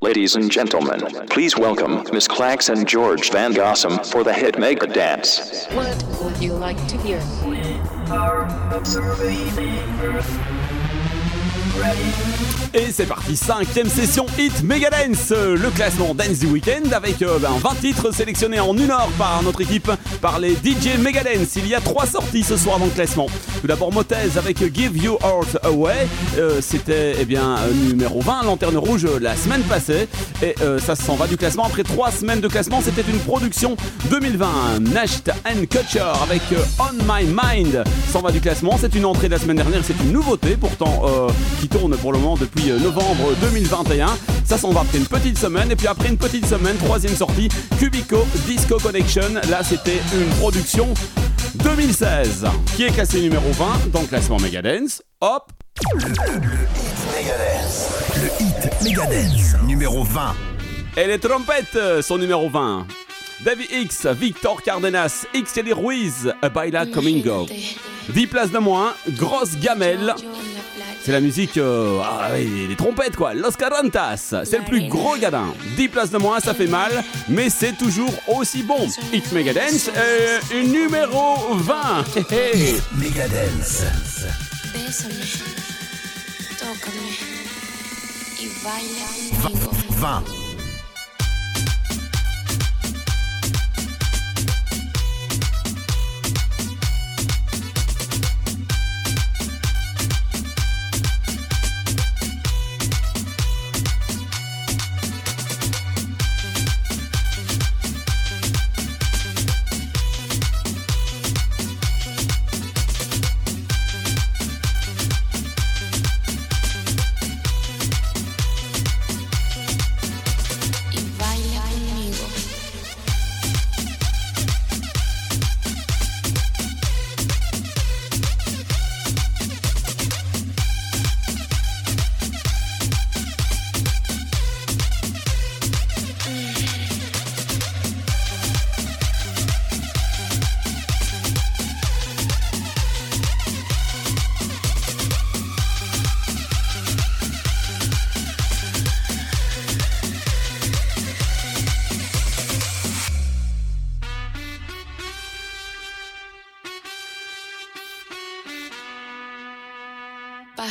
Ladies and gentlemen, please welcome Miss Clax and George Van Gossam for the hit Mega Dance. What would you like to hear? Et c'est parti, cinquième session Hit Megadance, le classement Dance du Weekend avec euh, ben, 20 titres sélectionnés en une heure par notre équipe, par les DJ Megadance. Il y a trois sorties ce soir dans le classement. Tout d'abord Motez avec Give You Heart Away, euh, c'était eh bien euh, numéro 20, Lanterne Rouge la semaine passée. Et ça s'en va du classement. Après trois semaines de classement, c'était une production 2020. Nasht and Kutcher avec On My Mind s'en va du classement. C'est une entrée de la semaine dernière, c'est une nouveauté pourtant qui tourne pour le moment depuis euh, novembre 2021. Ça s'en va après une petite semaine et puis après une petite semaine, troisième sortie, Cubico Disco Connection. Là c'était une production 2016 qui est classé numéro 20 dans le classement Megadance? Hop le, hit Megadance. Le hit Megadance. Numéro 20. Et les trompettes sont numéro 20. David X, Victor Cardenas, X Ruiz, A Baila Comingo. 10 places de moins, grosse gamelle. C'est la musique, euh, ah, les trompettes quoi, Los Carantas, c'est le plus gros gadin. 10 places de moins, ça fait mal, mais c'est toujours aussi bon. Hit Megadance, euh, numéro 20. Hit Megadance. 20.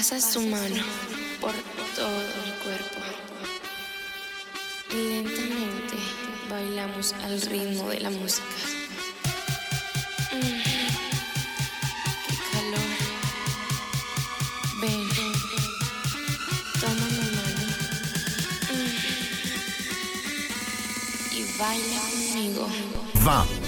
Pasa su mano por todo mi cuerpo. Lentamente bailamos al ritmo de la música. Mm, qué calor. Ven, toma mi mano mm, y baila conmigo. Va.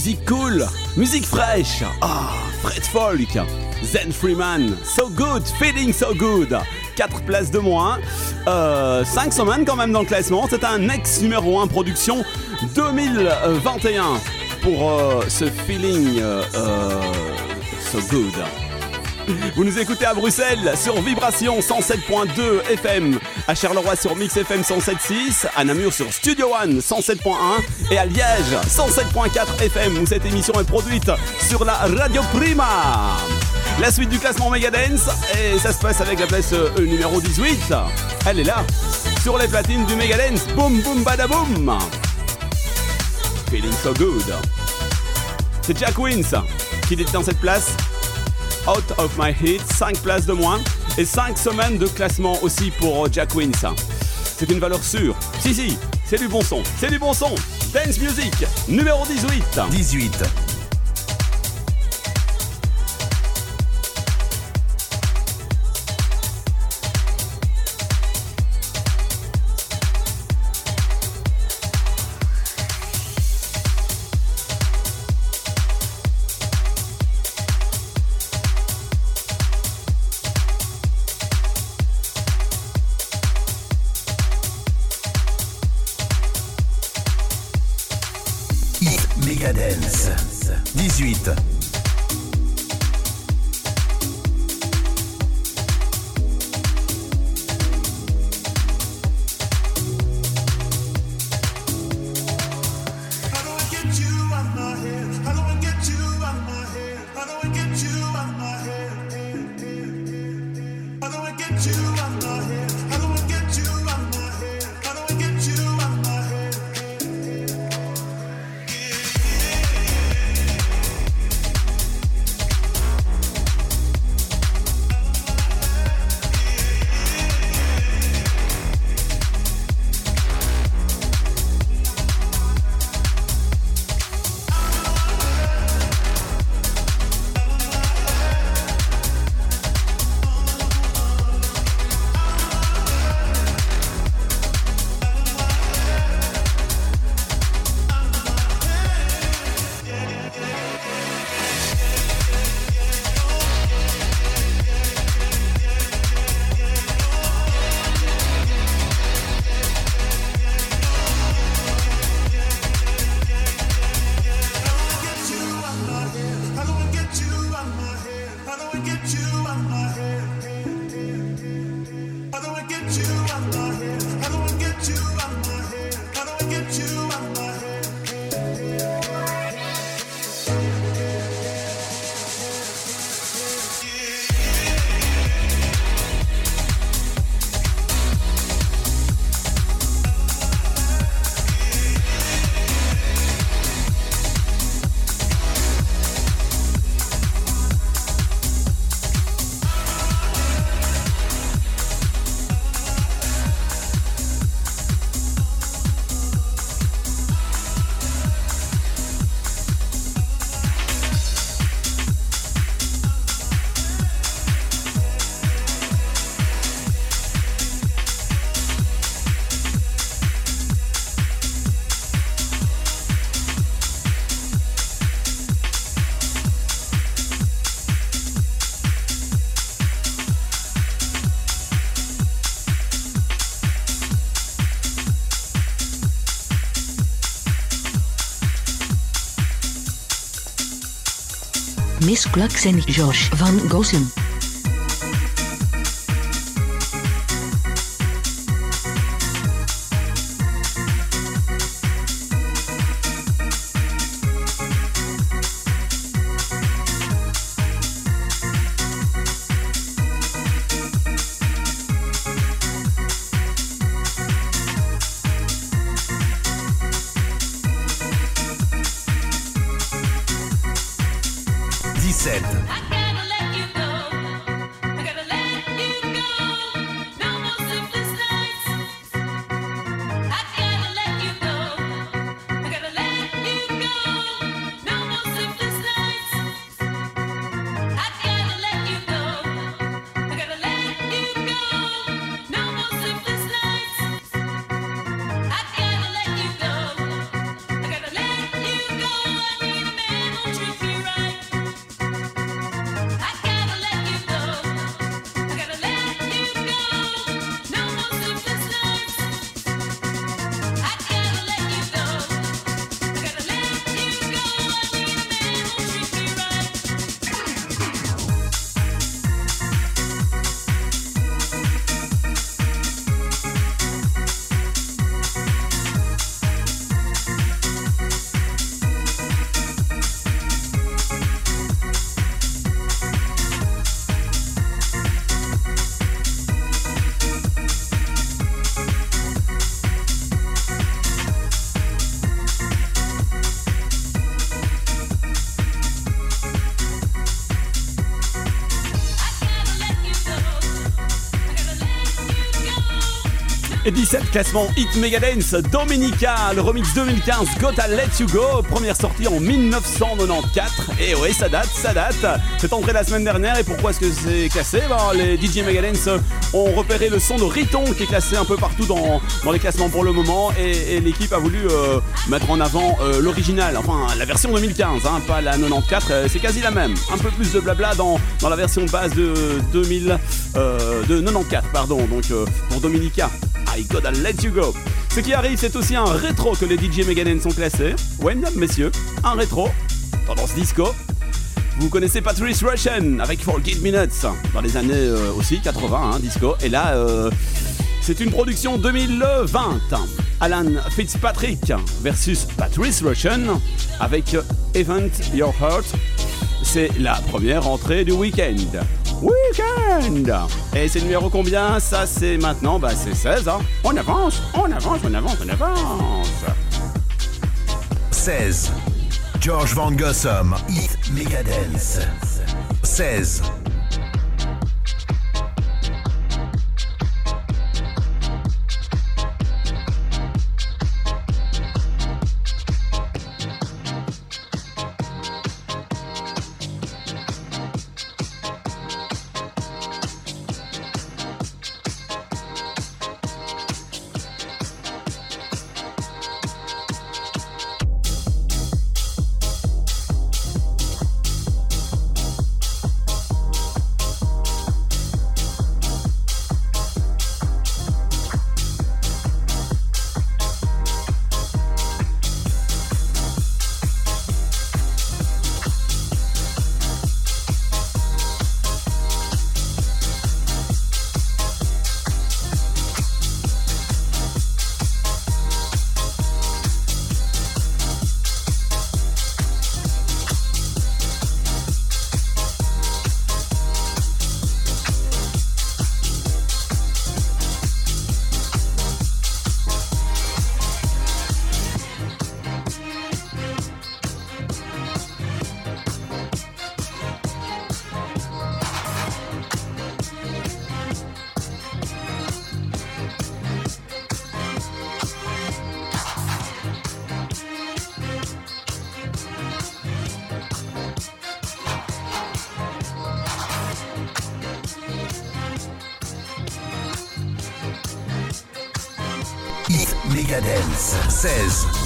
Musique cool, musique fraîche. Ah, Fred Folk, Zen Freeman, So Good, Feeling So Good. 4 places de moins, 5 euh, semaines quand même dans le classement. C'est un ex numéro 1 production 2021 pour euh, ce Feeling euh, So Good. Vous nous écoutez à Bruxelles sur Vibration 107.2 FM, à Charleroi sur Mix FM 107.6, à Namur sur Studio One 107.1 et à Liège 107.4 FM où cette émission est produite sur la Radio Prima. La suite du classement Megadance et ça se passe avec la place euh, numéro 18. Elle est là, sur les platines du Megadance. Boum boum badaboum. Feeling so good. C'est Jack Wins qui détient cette place Out of My Heat, 5 places de moins et 5 semaines de classement aussi pour euh, Jack Wins. C'est une valeur sûre. Si, si, c'est du bon son. C'est du bon son. Dance Music, numéro 18. 18. Miss Klux en Josh van Gossem. 17 classement Hit Megadance, Dominica, le remix 2015 Gotta Let You Go, première sortie en 1994. Et ouais, ça date, ça date. C'est entré la semaine dernière et pourquoi est-ce que c'est classé? Ben, Les DJ Megadance ont repéré le son de Riton qui est classé un peu partout dans, dans les classements pour le moment et, l'équipe a voulu euh, mettre en avant euh, l'original, enfin la version 2015, hein, pas la 94, euh, c'est quasi la même. Un peu plus de blabla dans, dans la version base de 2000, de 94, pardon, donc pour Dominica. I gotta let you go. Ce qui arrive, c'est aussi un rétro que les DJ Megadeth sont classés. Ouais, mesdames, messieurs, un rétro. Tendance disco. Vous connaissez Patrice Russian avec Forget Minutes dans les années euh, aussi 80, hein, disco. Et là, euh, c'est une production 2020. Alan Fitzpatrick versus Patrice Russian avec Event Your Heart. C'est la première entrée du week-end. Week-end Et c'est le numéro combien Ça c'est maintenant, bah c'est 16. Hein. On avance, on avance, on avance, on avance. 16. George Van Gossum, Hit Megadance. 16. Megadance 16.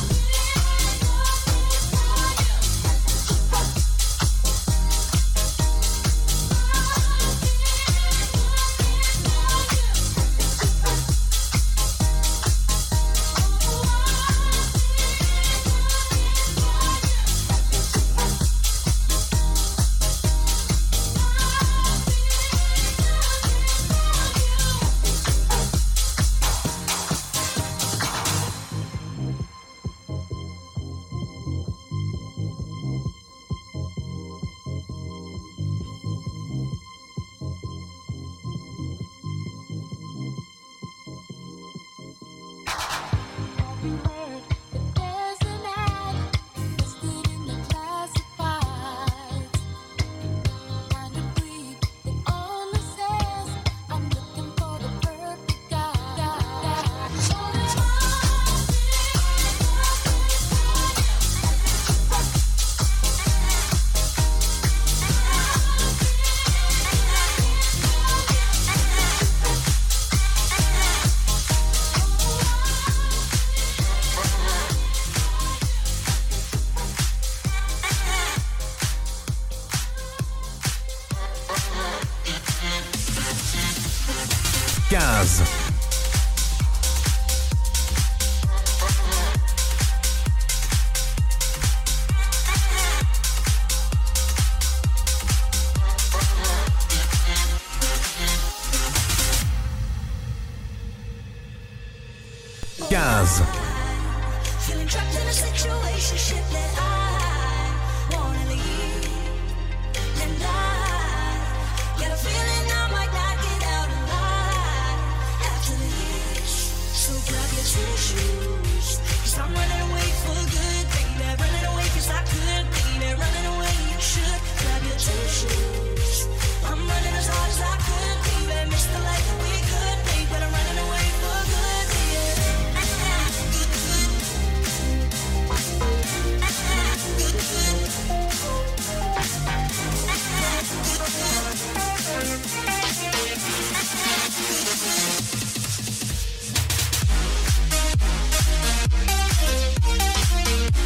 situation that I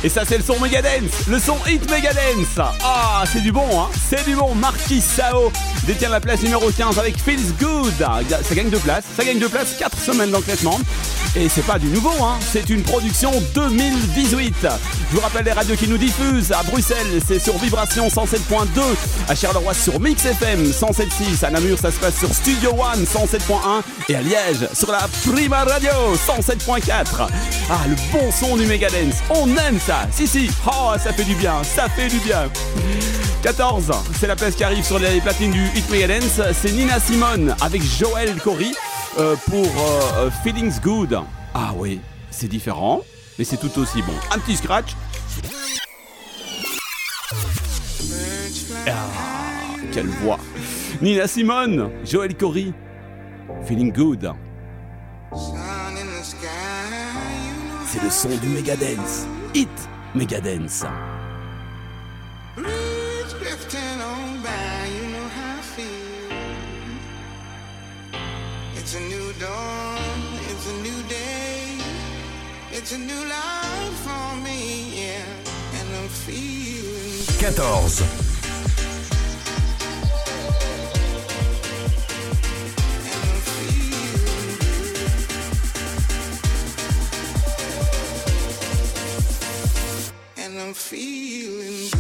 Et ça, c'est le son Megadance, le son Hit Megadance. Ah, c'est du bon, hein. C'est du bon. Marquis Sao détient la place numéro 15 avec Feels Good. Ça gagne deux places. Ça gagne deux places, 4 semaines classement. Et c'est pas du nouveau, hein. C'est une production 2018. Je vous rappelle les radios qui nous diffusent. À Bruxelles, c'est sur Vibration 107.2. À Charleroi, sur Mix FM 107.6. À Namur, ça se passe sur Studio One 107.1. Et à Liège, sur la Prima Radio 107.4. Ah, le bon son du Megadance. On aime ça. Si, si. Oh, ça fait du bien. Ça fait du bien. 14, c'est la place qui arrive sur les platines du Hit Megadance. C'est Nina Simone avec Joël Cory euh, pour euh, euh, Feelings Good. Ah oui, c'est différent, mais c'est tout aussi bon. Un petit scratch. Ah, quelle voix. Nina Simone, Joël Cory, Feeling Good. C'est le son du Megadance. Hit Megadance. 14. and I'm feeling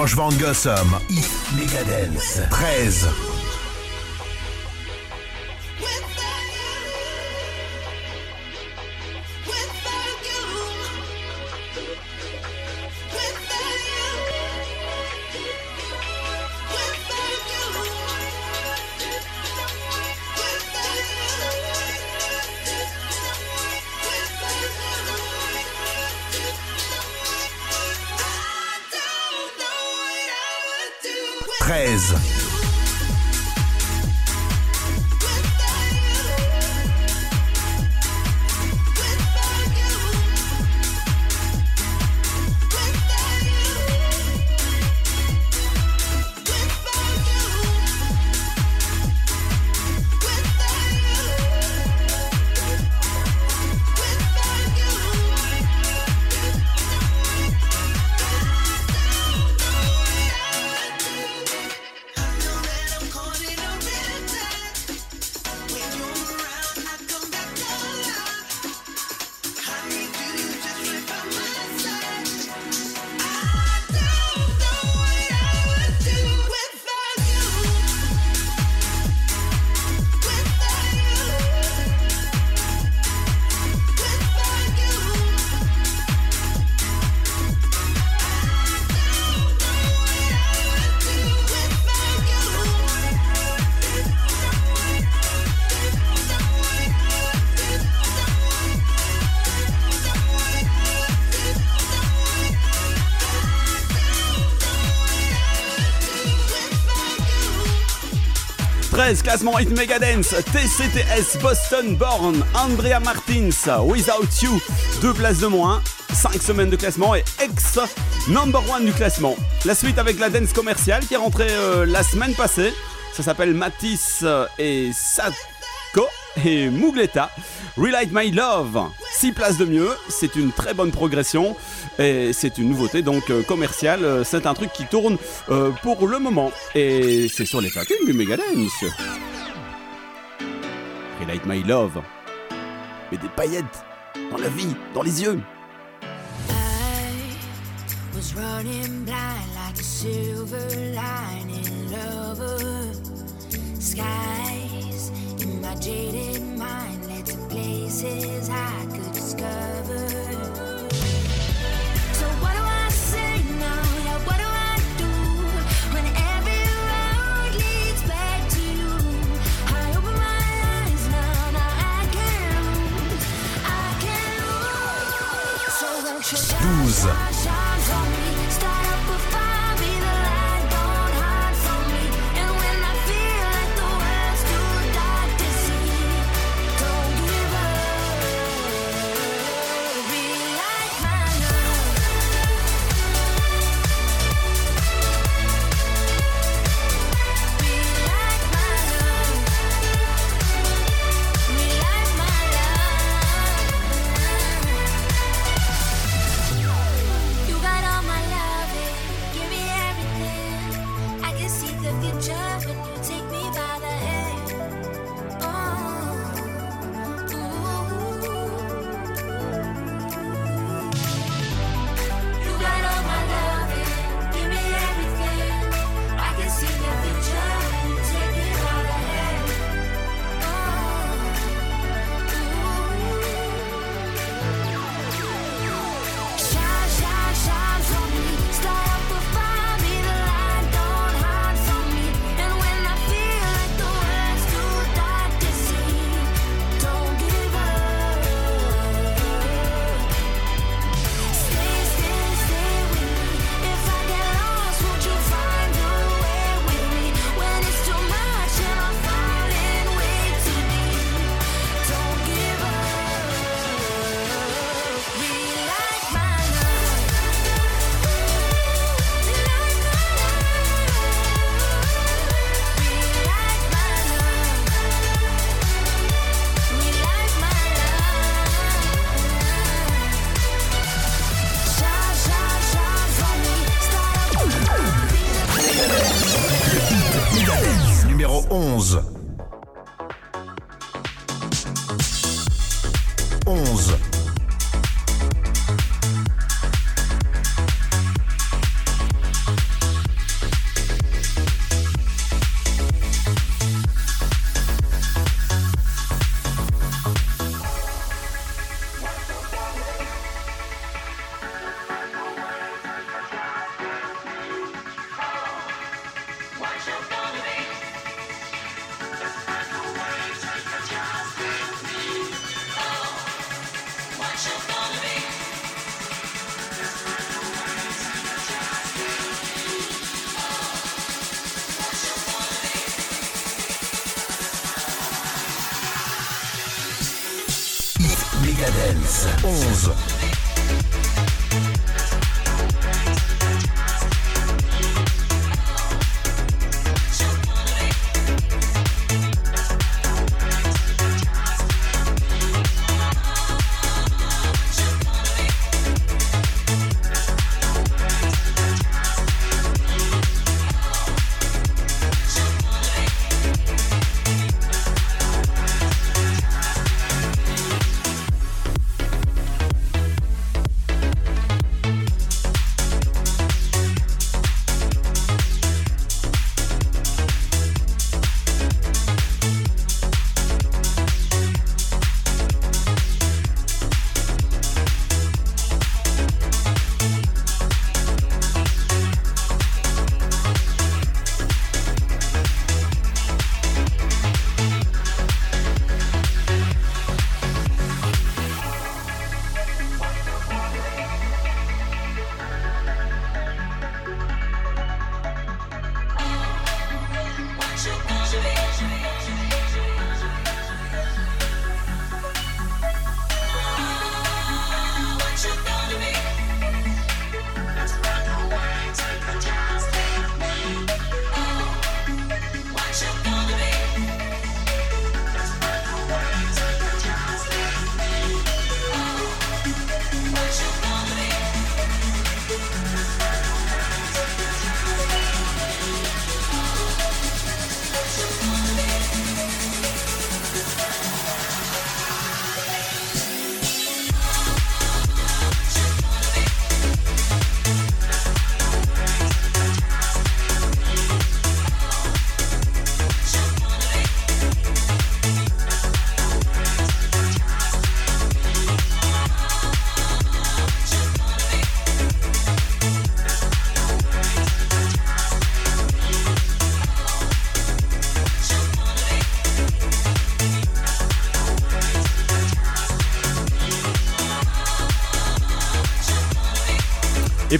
George Van Gossum, Hit Megadance. 13. 13, classement Hit Megadance, TCTS, Boston Born, Andrea Martins, Without You, deux places de moins, 5 semaines de classement et ex number one du classement. La suite avec la dance commerciale qui est rentrée euh, la semaine passée. Ça s'appelle Matisse et Sadko et Mugleta. Relight My Love, 6 places de mieux, c'est une très bonne progression et c'est une nouveauté donc euh, commerciale. Euh, C'est un truc qui tourne euh, pour le moment et c'est sur les platines du Megadance. Relight My Love, mais des paillettes dans la vie, dans les yeux. I was running blind like a silver lining lover. Skies in my jaded places I could discover. So Megadance 11.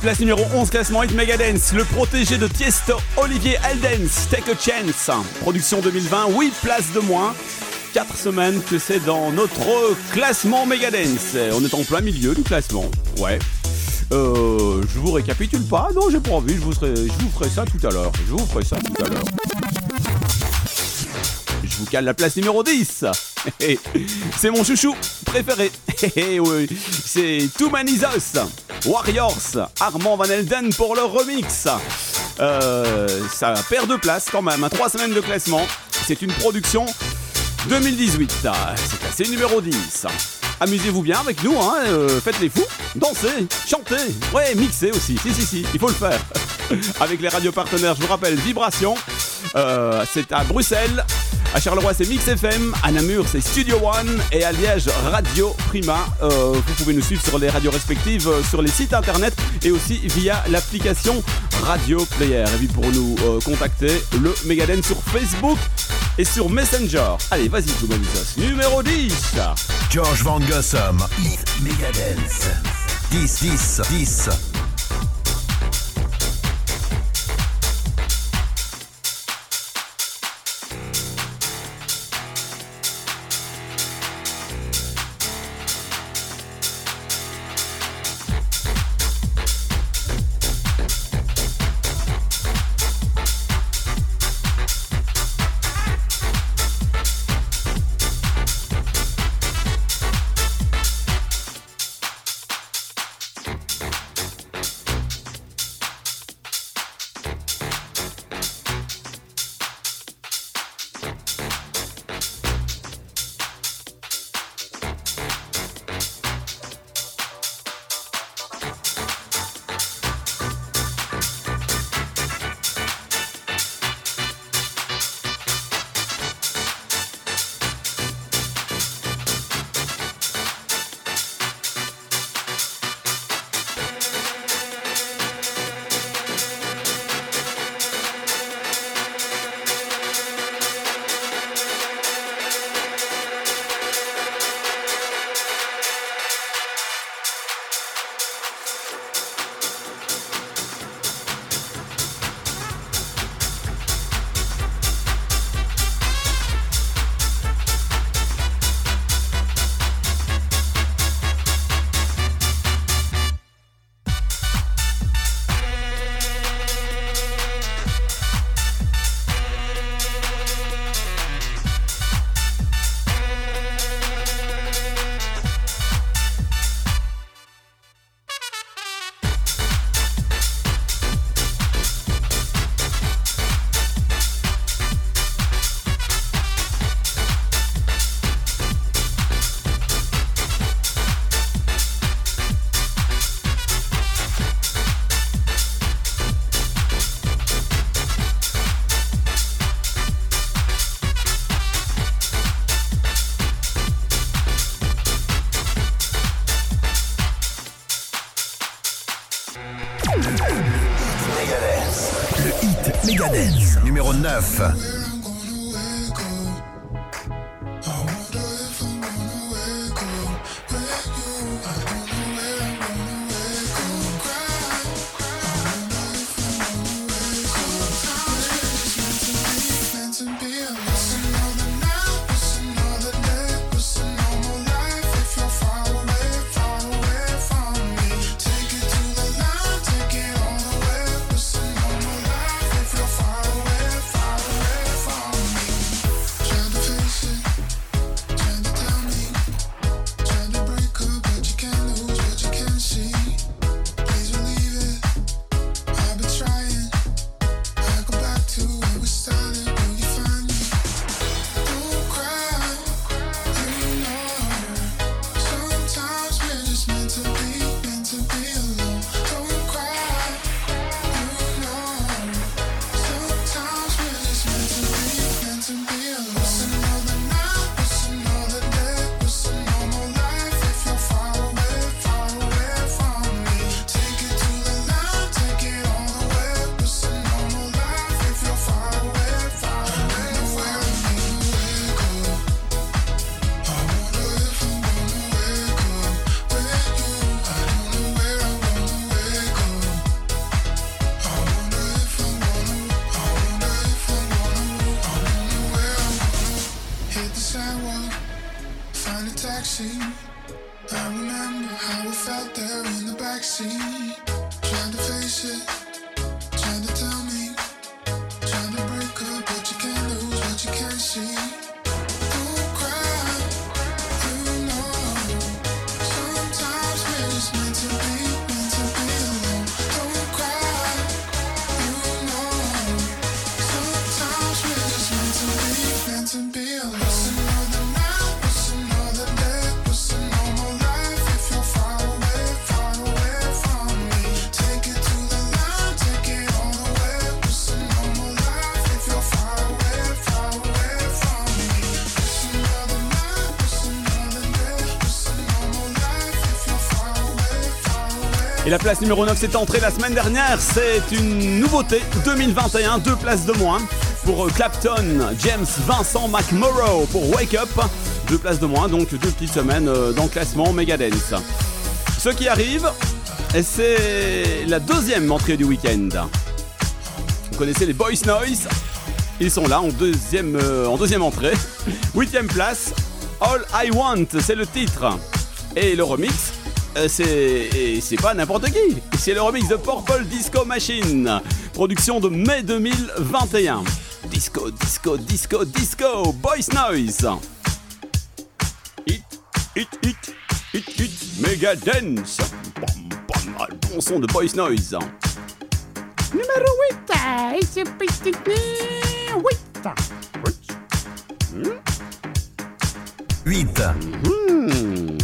Place numéro 11, classement Hit Megadance, le protégé de Tiesto, Olivier Eldens, Take a Chance. Production 2020, 8 places de moins. 4 semaines que c'est dans notre classement Megadance. On est en plein milieu du classement. Ouais. Euh, je vous récapitule pas. Non, j'ai pas envie. Je vous, ferai, je vous ferai ça tout à l'heure. Je vous ferai ça tout à l'heure. Je vous cale la place numéro 10. C'est mon chouchou préféré. oui, c'est Us. Warriors, Armand Van Elden pour le remix. Euh, ça perd de place quand même. 3 semaines de classement. C'est une production 2018. Ah, C'est classé numéro 10. Amusez-vous bien avec nous, hein, euh, faites les fous, dansez, chantez, ouais, mixez aussi, si si si, il faut le faire. avec les radios partenaires, je vous rappelle, Vibration, euh, c'est à Bruxelles, à Charleroi c'est Mix FM, à Namur c'est Studio One et à Liège Radio Prima. Euh, vous pouvez nous suivre sur les radios respectives, euh, sur les sites internet et aussi via l'application Radio Player. Et puis pour nous euh, contacter, le Megaden sur Facebook et sur Messenger. Allez, vas-y, tout Numéro 10. George Van Gossum, Megadance. 10, 10, 10. 19h. Listen. La place numéro 9 s'est entrée la semaine dernière. C'est une nouveauté 2021, deux places de moins pour euh, Clapton, James Vincent McMorrow pour Wake Up. Deux places de moins, donc deux petites semaines euh, dans le classement Megadance. Ce qui arrive, c'est la deuxième entrée du week-end. Vous connaissez les Boys Noise? Ils sont là en deuxième, euh, en deuxième entrée. Huitième place, All I Want, c'est le titre. Et le remix, euh, c'est c'est pas n'importe qui. C'est le remix de Purple Disco Machine, production de mai 2021. Disco, disco, disco, disco, Boys Noise. Hit, hit, hit, hit, hit, Mega Dance. bon son de Boys Noise. Numéro 8, et c'est petit 8. 8. 8.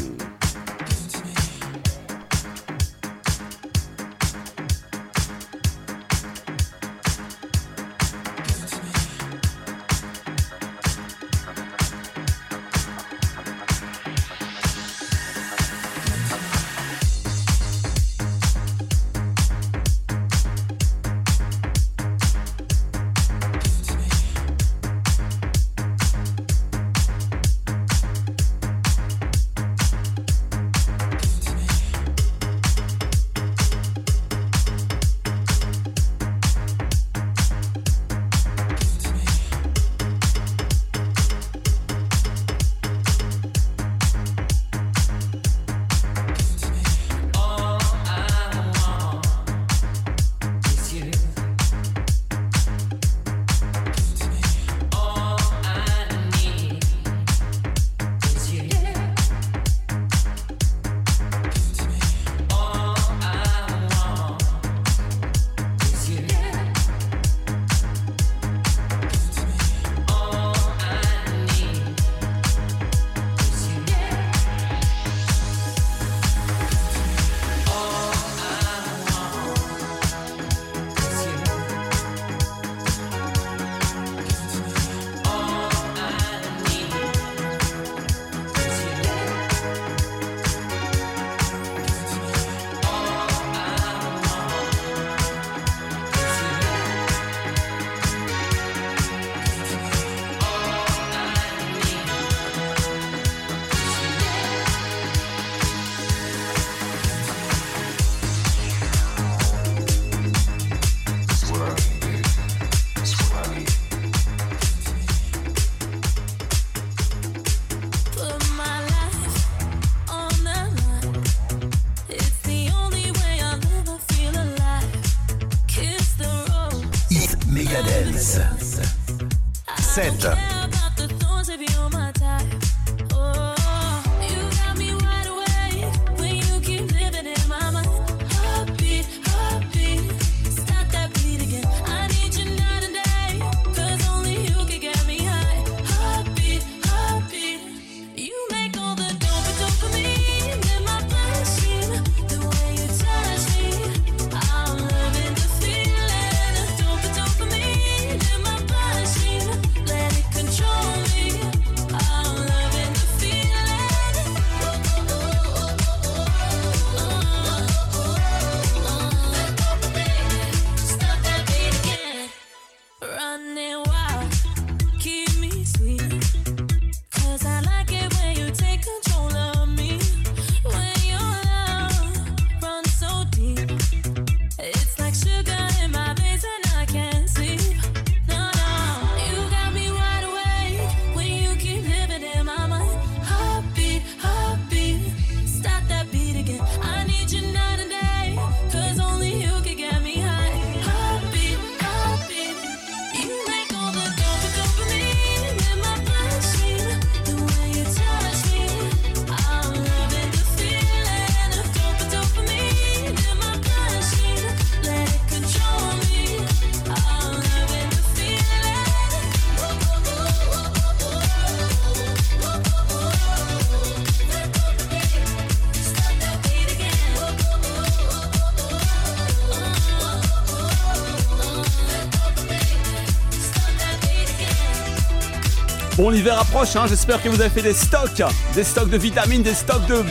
l'hiver approche, hein. j'espère que vous avez fait des stocks, des stocks de vitamines, des stocks de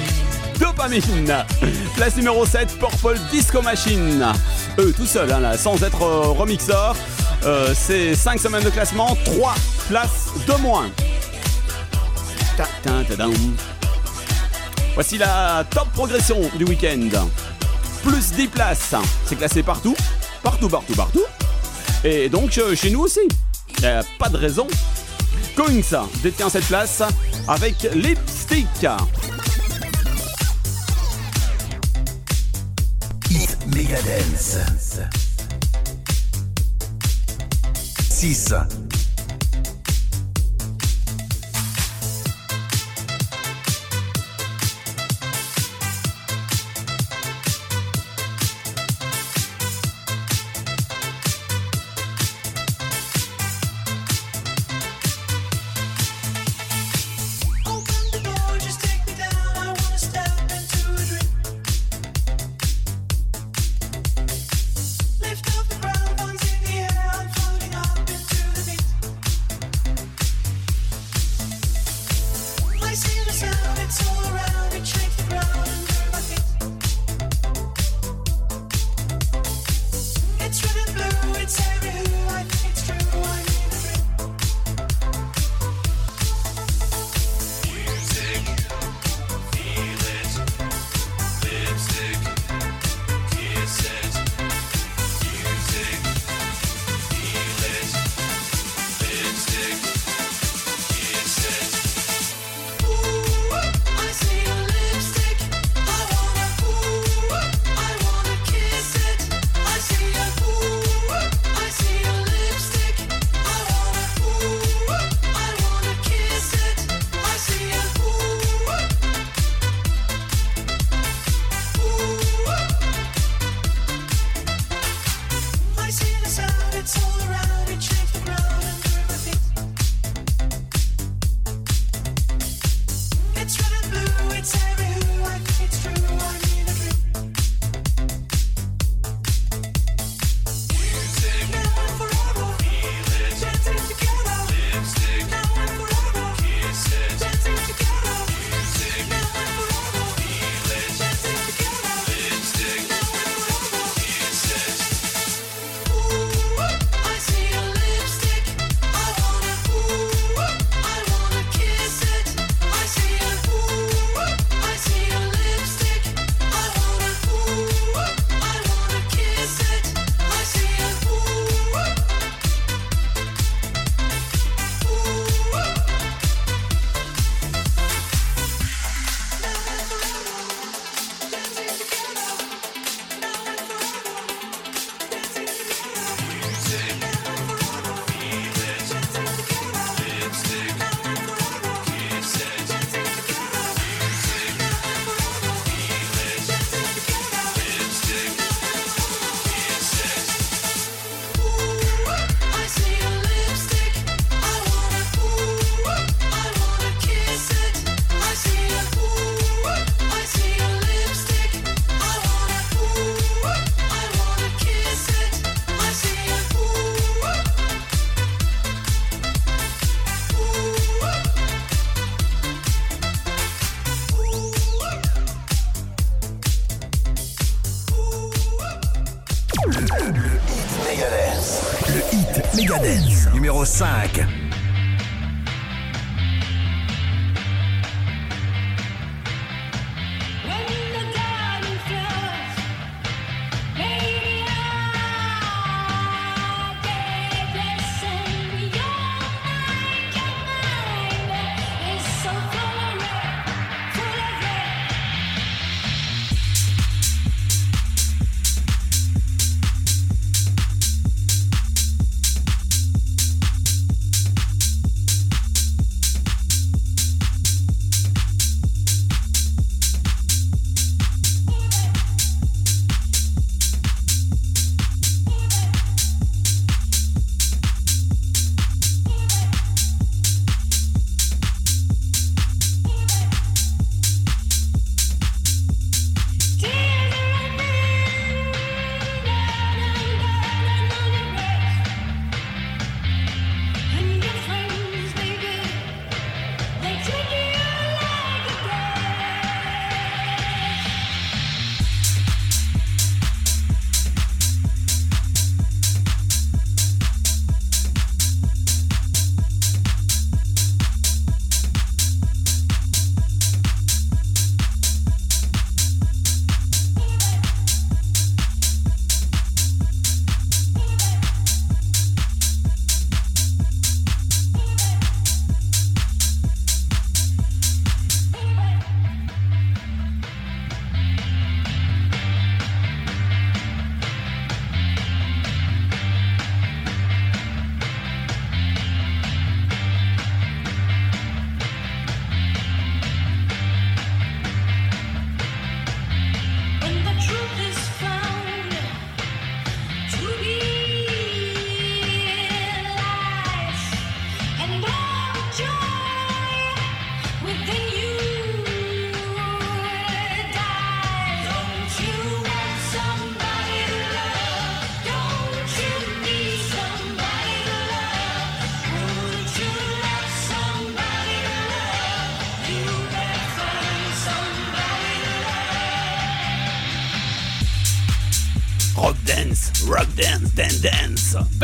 dopamine. Place numéro 7, Purple Disco Machine. Eux tout seuls, hein, sans être euh, remixeur. Euh, c'est 5 semaines de classement, 3 places de moins. Voici la top progression du week-end. Plus 10 places. C'est classé partout, partout, partout, partout. Et donc euh, chez nous aussi. Il n'y a pas de raison Coins détient cette place avec Lipstick. Hit Megadance 6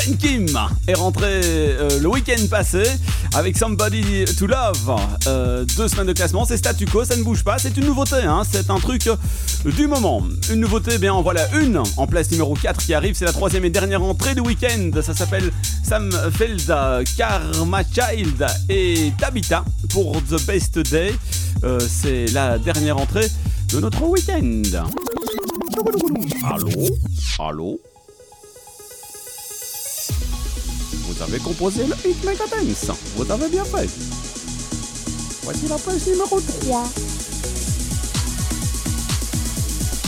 Ben Kim est rentré euh, le week-end passé avec Somebody to Love. Euh, deux semaines de classement, c'est statu quo, ça ne bouge pas. C'est une nouveauté, hein, c'est un truc du moment. Une nouveauté, bien en voilà une en place numéro 4 qui arrive. C'est la troisième et dernière entrée du week-end. Ça s'appelle Sam Felda, Karma Child et Tabitha pour The Best Day. Euh, c'est la dernière entrée de notre week-end. Allô? Allô? Vous avez composé le hit Megadance. Vous avez bien fait. Voici la place numéro 3.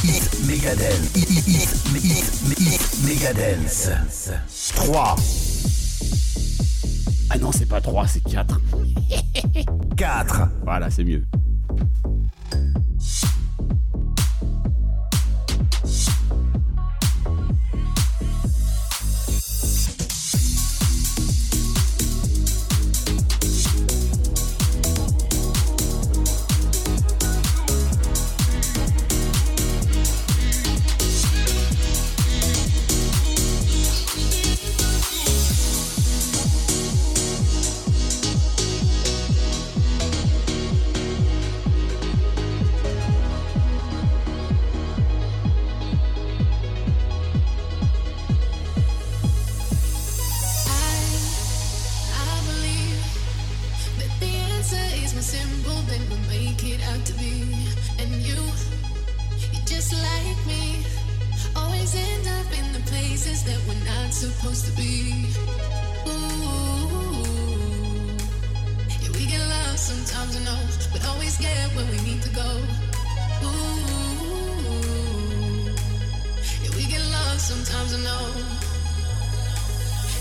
Hit Megadance. Hit, hit, hit, hit, hit Megadance. 3, Ah non, c'est pas 3, c'est 4. 4, Voilà, c'est mieux. That we're not supposed to be. Ooh, yeah, we get lost sometimes, I know, but always get where we need to go. Ooh, yeah, we get lost sometimes, I know.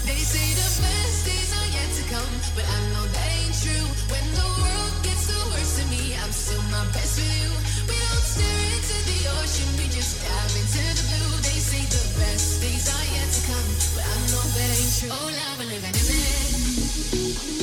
They say the best days are yet to come, but I know that ain't true. When the world gets the worst of me, I'm still my best with you. We don't stare into the ocean, we just dive into the blue. Oh, love, we're living in it.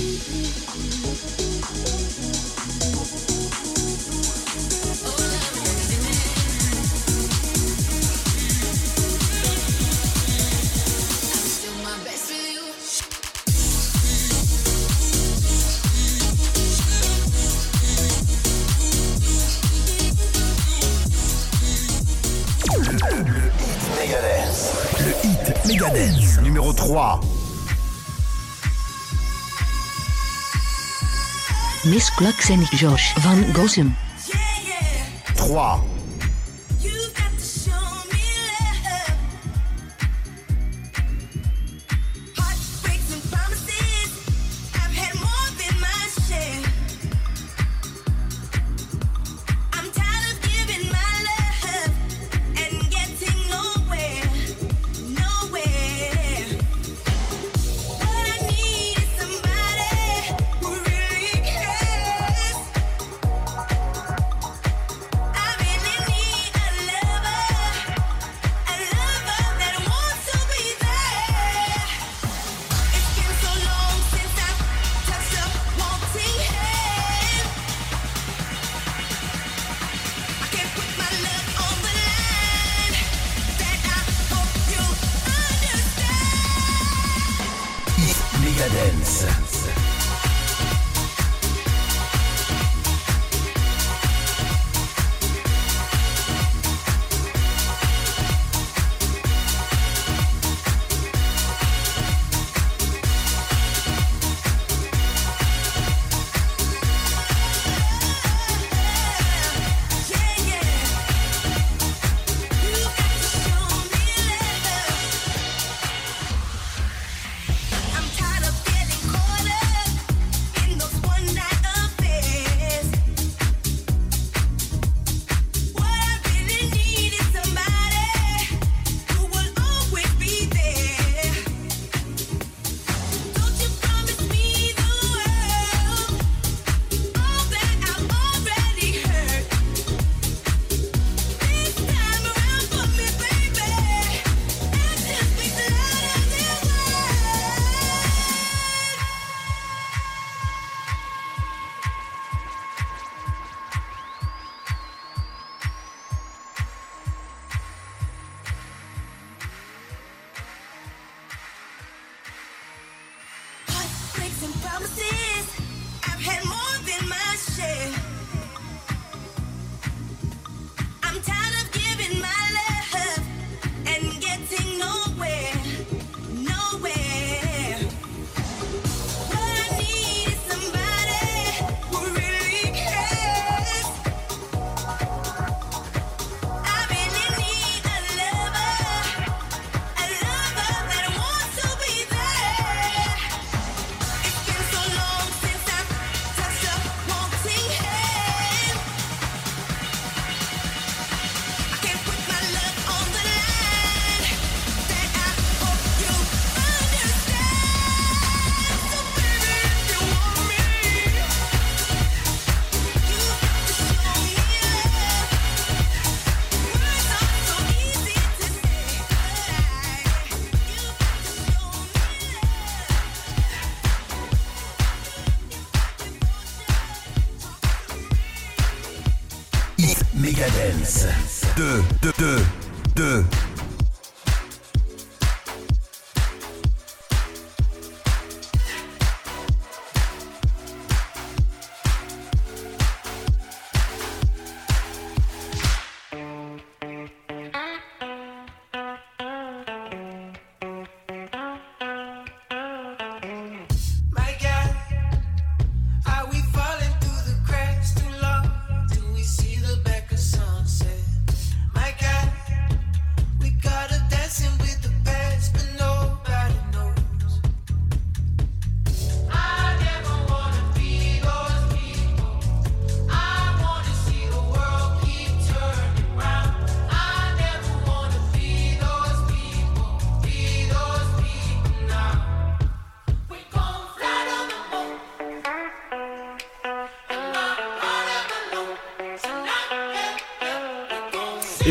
Numéro 3, Miss Josh van Gossem. 3,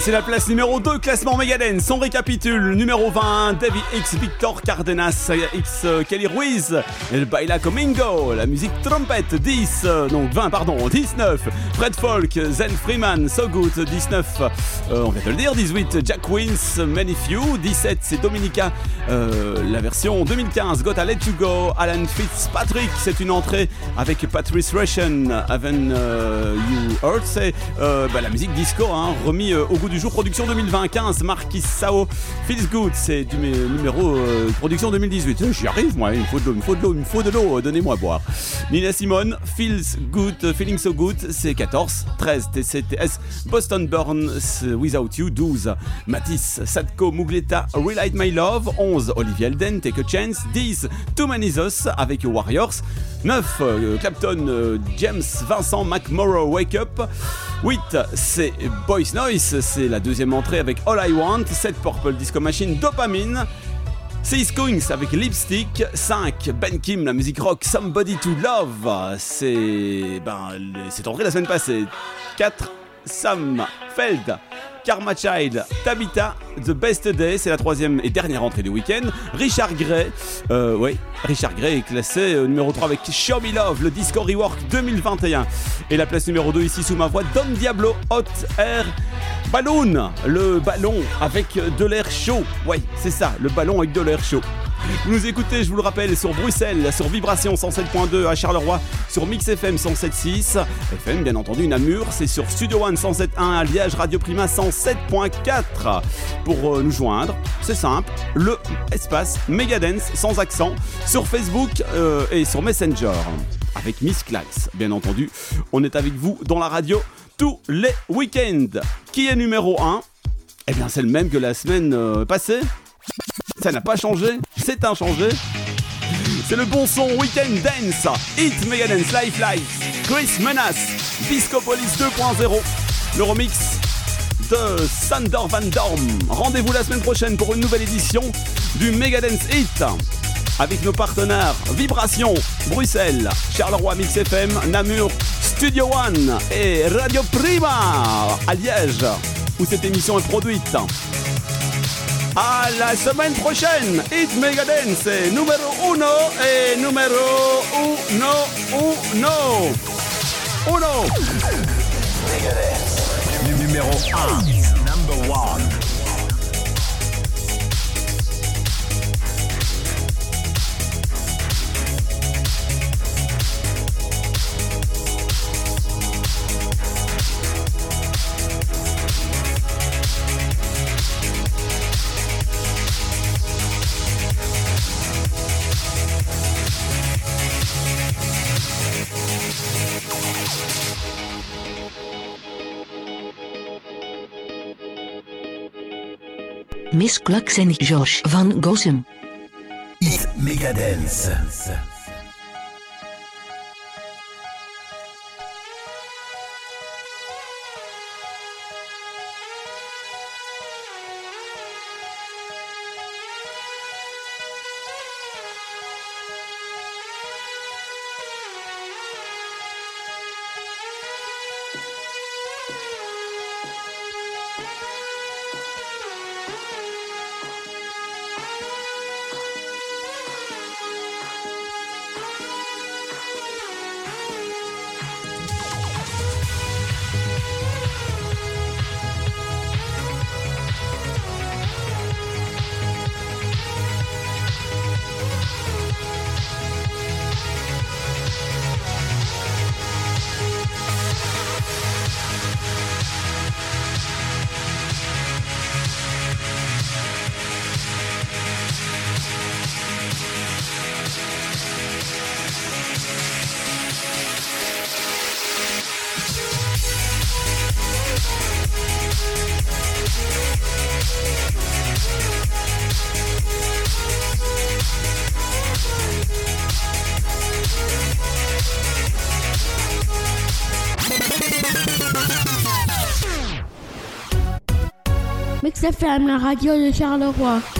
c'est la place numéro 2, classement Megadance. On récapitule. Numéro 20, David X, Victor Cardenas, X, Kelly Ruiz, El Baila Comingo, la musique trompette, 10, euh, donc 20, pardon, 19, Fred Folk, Zen Freeman, So Good, 19, euh, on vient de le dire, 18, Jack Wins, Many Few, 17, c'est Dominica, euh, la version 2015, Gotta Let You Go, Alan Fitzpatrick, c'est une entrée avec Patrice Russian, Haven't euh, You Heard, c'est bah, la musique disco, hein, remis au goût du jour, production 2020-15, Marquis Sao, Feels Good, c'est du mé- numéro production 2018. Euh, J'y arrive, moi, il me faut de l'eau, il me faut de l'eau, il de l'eau, donnez-moi à boire. Nina Simone, Feels Good, Feeling So Good, c'est 14, 13, TCTS, Boston Burn, c'est Without You, 12, Matisse, Sadko, Mugleta, Relight My Love, 11, Olivier Elden, Take a Chance, 10, Too Many avec Warriors, 9, euh, Clapton, euh, James, Vincent, McMorrow, Wake Up, 8, c'est Boys Noise, c'est la deuxième entrée avec All I Want, 7, Purple Disco Machine, Dopamine, 6 Coins avec Lipstick, 5 Ben Kim, la musique rock Somebody to Love, c'est ben c'est entré la semaine passée. 4 Sam Feld, Karma Child, Tabitha, The Best Day, c'est la troisième et dernière entrée du week-end. Richard Gray, euh, oui, Richard Gray est classé euh, numéro 3 avec Show Me Love, le Disco Rework 2021. Et la place numéro 2 ici sous ma voix, Don Diablo, Hot Air Balloon, le ballon avec de l'air chaud. Ouais, c'est ça, le ballon avec de l'air chaud. Vous nous écoutez, je vous le rappelle, sur Bruxelles, sur Vibration 107.2 à Charleroi, sur Mix FM 107.6, FM bien entendu Namur, c'est sur Studio One 107.1 à Liège, Radio Prima 107.4. Pour euh, nous joindre, c'est simple, le espace Megadance sans accent sur Facebook euh, et sur Messenger avec Miss Clax, bien entendu. On est avec vous dans la radio tous les week-ends. Qui est numéro 1 Eh bien, c'est le même que la semaine euh, passée. Ça n'a pas changé, c'est inchangé. C'est le bon son Weekend Dance, Hit Megadance Life Life, Chris Menace, Discopolis 2.0, le remix de Sander Van Dorm. Rendez-vous la semaine prochaine pour une nouvelle édition du Megadance Hit avec nos partenaires Vibration, Bruxelles, Charleroi Mix FM, Namur, Studio One et Radio Prima à Liège où cette émission est produite. À la semaine prochaine, Hit Megadance numéro uno et numéro uno, uno, uno. Numéro 1. Number 1. Miss Klux en Josh van Gossem. Hit Megadance. FM, la radio de Charleroi.